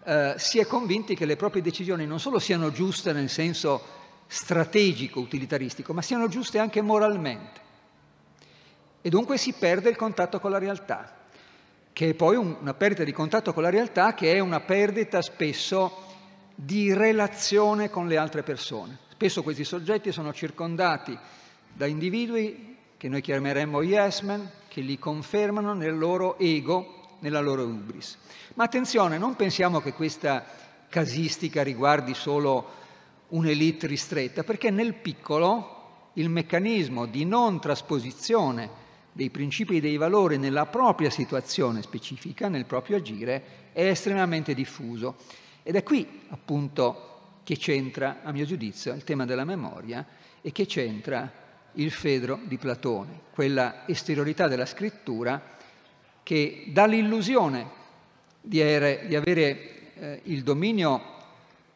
eh, si è convinti che le proprie decisioni non solo siano giuste nel senso strategico, utilitaristico, ma siano giuste anche moralmente. E dunque si perde il contatto con la realtà, che è poi un, una perdita di contatto con la realtà che è una perdita spesso di relazione con le altre persone. Spesso questi soggetti sono circondati da individui che noi chiameremmo yes men, che li confermano nel loro ego, nella loro ubris. Ma attenzione, non pensiamo che questa casistica riguardi solo un'elite ristretta, perché nel piccolo il meccanismo di non trasposizione dei principi e dei valori nella propria situazione specifica, nel proprio agire, è estremamente diffuso. Ed è qui appunto che c'entra, a mio giudizio, il tema della memoria e che c'entra il Fedro di Platone, quella esteriorità della scrittura che dà l'illusione di avere, di avere eh, il dominio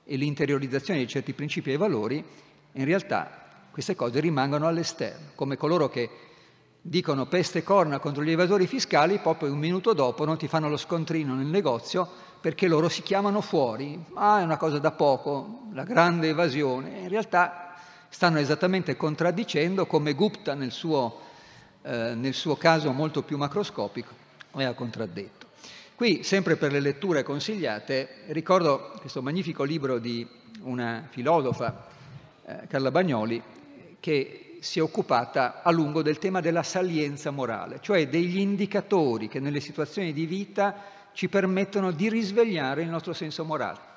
e l'interiorizzazione di certi principi e valori, in realtà queste cose rimangono all'esterno, come coloro che dicono peste e corna contro gli evasori fiscali, poi un minuto dopo non ti fanno lo scontrino nel negozio perché loro si chiamano fuori. Ah, è una cosa da poco, la grande evasione. In realtà stanno esattamente contraddicendo come Gupta nel suo, eh, nel suo caso molto più macroscopico aveva contraddetto. Qui, sempre per le letture consigliate, ricordo questo magnifico libro di una filosofa, eh, Carla Bagnoli, che si è occupata a lungo del tema della salienza morale, cioè degli indicatori che nelle situazioni di vita ci permettono di risvegliare il nostro senso morale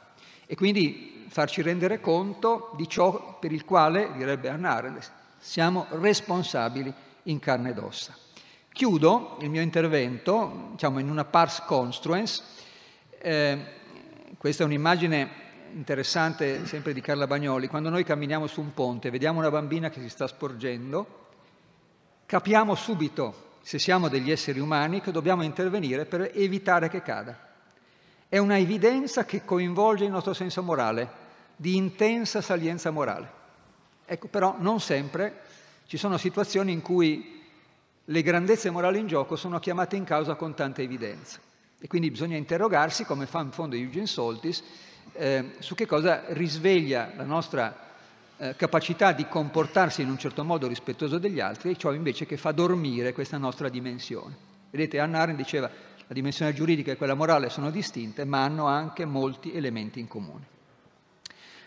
e quindi farci rendere conto di ciò per il quale, direbbe Hannah siamo responsabili in carne ed ossa. Chiudo il mio intervento diciamo, in una pars construens. Eh, questa è un'immagine interessante sempre di Carla Bagnoli. Quando noi camminiamo su un ponte e vediamo una bambina che si sta sporgendo, capiamo subito, se siamo degli esseri umani, che dobbiamo intervenire per evitare che cada. È una evidenza che coinvolge il nostro senso morale, di intensa salienza morale. Ecco, però non sempre ci sono situazioni in cui le grandezze morali in gioco sono chiamate in causa con tanta evidenza. E quindi bisogna interrogarsi, come fa in fondo Eugene Soltis, eh, su che cosa risveglia la nostra eh, capacità di comportarsi in un certo modo rispettoso degli altri e ciò invece che fa dormire questa nostra dimensione. Vedete, Anna Arendt diceva la dimensione giuridica e quella morale sono distinte, ma hanno anche molti elementi in comune.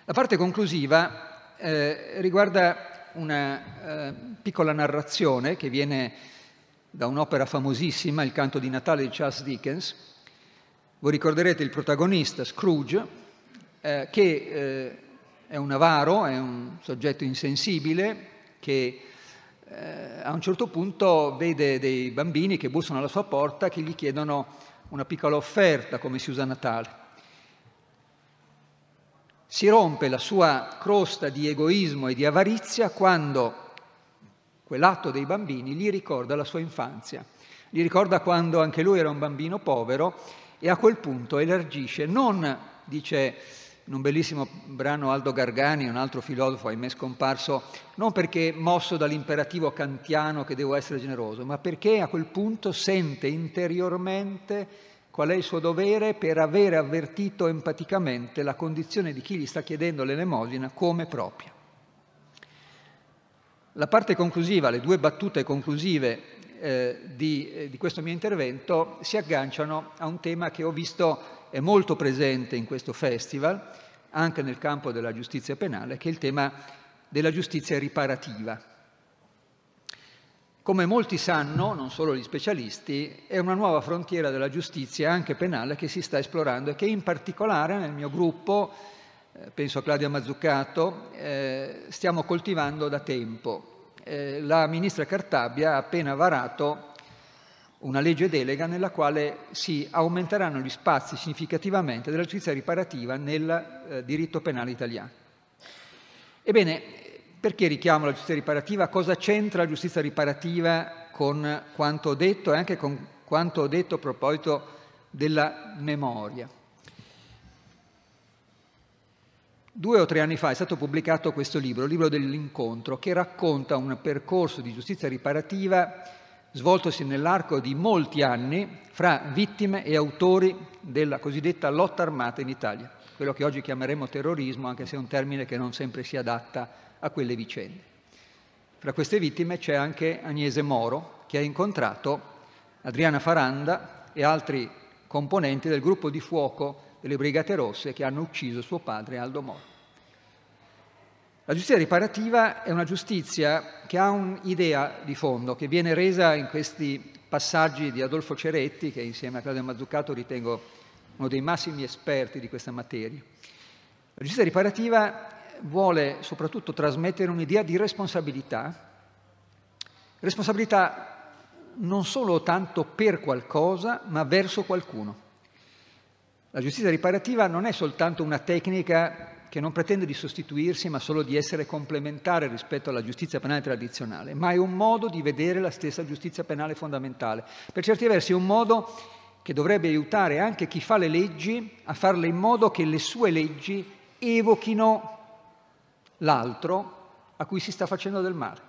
La parte conclusiva eh, riguarda una eh, piccola narrazione che viene da un'opera famosissima, Il canto di Natale di Charles Dickens. Voi ricorderete il protagonista, Scrooge, eh, che eh, è un avaro, è un soggetto insensibile che eh, a un certo punto vede dei bambini che bussano alla sua porta che gli chiedono una piccola offerta come si usa a Natale si rompe la sua crosta di egoismo e di avarizia quando quell'atto dei bambini gli ricorda la sua infanzia, gli ricorda quando anche lui era un bambino povero e a quel punto elargisce, non, dice in un bellissimo brano Aldo Gargani, un altro filosofo ahimè scomparso, non perché mosso dall'imperativo kantiano che devo essere generoso, ma perché a quel punto sente interiormente qual è il suo dovere per avere avvertito empaticamente la condizione di chi gli sta chiedendo l'elemosina come propria. La parte conclusiva, le due battute conclusive eh, di, eh, di questo mio intervento si agganciano a un tema che ho visto è molto presente in questo festival, anche nel campo della giustizia penale, che è il tema della giustizia riparativa. Come molti sanno, non solo gli specialisti, è una nuova frontiera della giustizia, anche penale, che si sta esplorando e che in particolare nel mio gruppo, eh, penso a Claudia Mazzucato, eh, stiamo coltivando da tempo. Eh, la ministra Cartabia ha appena varato una legge delega nella quale si aumenteranno gli spazi significativamente della giustizia riparativa nel diritto penale italiano. Ebbene, perché richiamo la giustizia riparativa? Cosa c'entra la giustizia riparativa con quanto ho detto e anche con quanto ho detto a proposito della memoria? Due o tre anni fa è stato pubblicato questo libro, il libro dell'incontro, che racconta un percorso di giustizia riparativa svoltosi nell'arco di molti anni fra vittime e autori della cosiddetta lotta armata in Italia, quello che oggi chiameremo terrorismo, anche se è un termine che non sempre si adatta a quelle vicende. Fra queste vittime c'è anche Agnese Moro, che ha incontrato Adriana Faranda e altri componenti del gruppo di fuoco delle Brigate Rosse che hanno ucciso suo padre Aldo Moro. La giustizia riparativa è una giustizia che ha un'idea di fondo, che viene resa in questi passaggi di Adolfo Ceretti, che insieme a Claudio Mazzucato ritengo uno dei massimi esperti di questa materia. La giustizia riparativa vuole soprattutto trasmettere un'idea di responsabilità, responsabilità non solo tanto per qualcosa, ma verso qualcuno. La giustizia riparativa non è soltanto una tecnica che non pretende di sostituirsi, ma solo di essere complementare rispetto alla giustizia penale tradizionale, ma è un modo di vedere la stessa giustizia penale fondamentale. Per certi versi è un modo che dovrebbe aiutare anche chi fa le leggi a farle in modo che le sue leggi evochino l'altro a cui si sta facendo del male.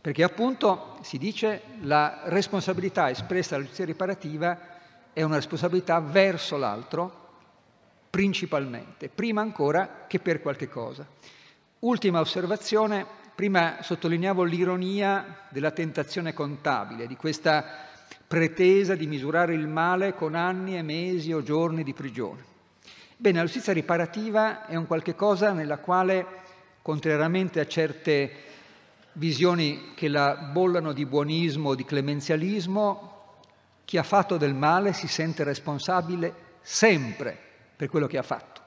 Perché appunto si dice la responsabilità espressa dalla giustizia riparativa è una responsabilità verso l'altro principalmente, prima ancora che per qualche cosa. Ultima osservazione, prima sottolineavo l'ironia della tentazione contabile, di questa pretesa di misurare il male con anni e mesi o giorni di prigione. Bene, la giustizia riparativa è un qualche cosa nella quale, contrariamente a certe visioni che la bollano di buonismo di clemenzialismo, chi ha fatto del male si sente responsabile sempre per quello che ha fatto.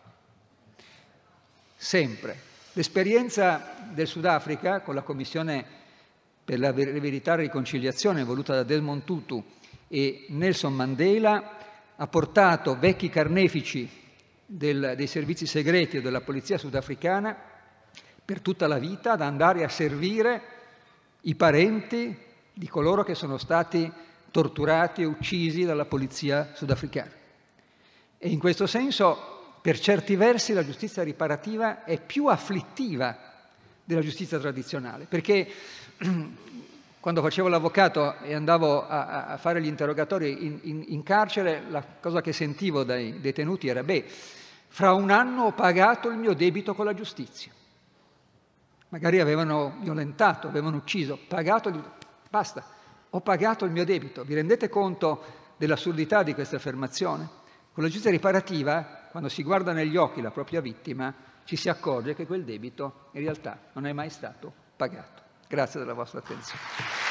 Sempre. L'esperienza del Sudafrica con la Commissione per la verità e riconciliazione voluta da Desmond Tutu e Nelson Mandela ha portato vecchi carnefici del, dei servizi segreti e della polizia sudafricana per tutta la vita ad andare a servire i parenti di coloro che sono stati torturati e uccisi dalla polizia sudafricana. E in questo senso, per certi versi, la giustizia riparativa è più afflittiva della giustizia tradizionale, perché quando facevo l'avvocato e andavo a, a fare gli interrogatori in, in, in, carcere, la cosa che sentivo dai detenuti era, beh, fra un anno ho pagato il mio debito con la giustizia. Magari avevano violentato, avevano ucciso, pagato, basta, ho pagato il mio debito. Vi rendete conto dell'assurdità di questa affermazione? Con la giustizia riparativa, quando si guarda negli occhi la propria vittima, ci si accorge che quel debito in realtà non è mai stato pagato. Grazie della vostra attenzione.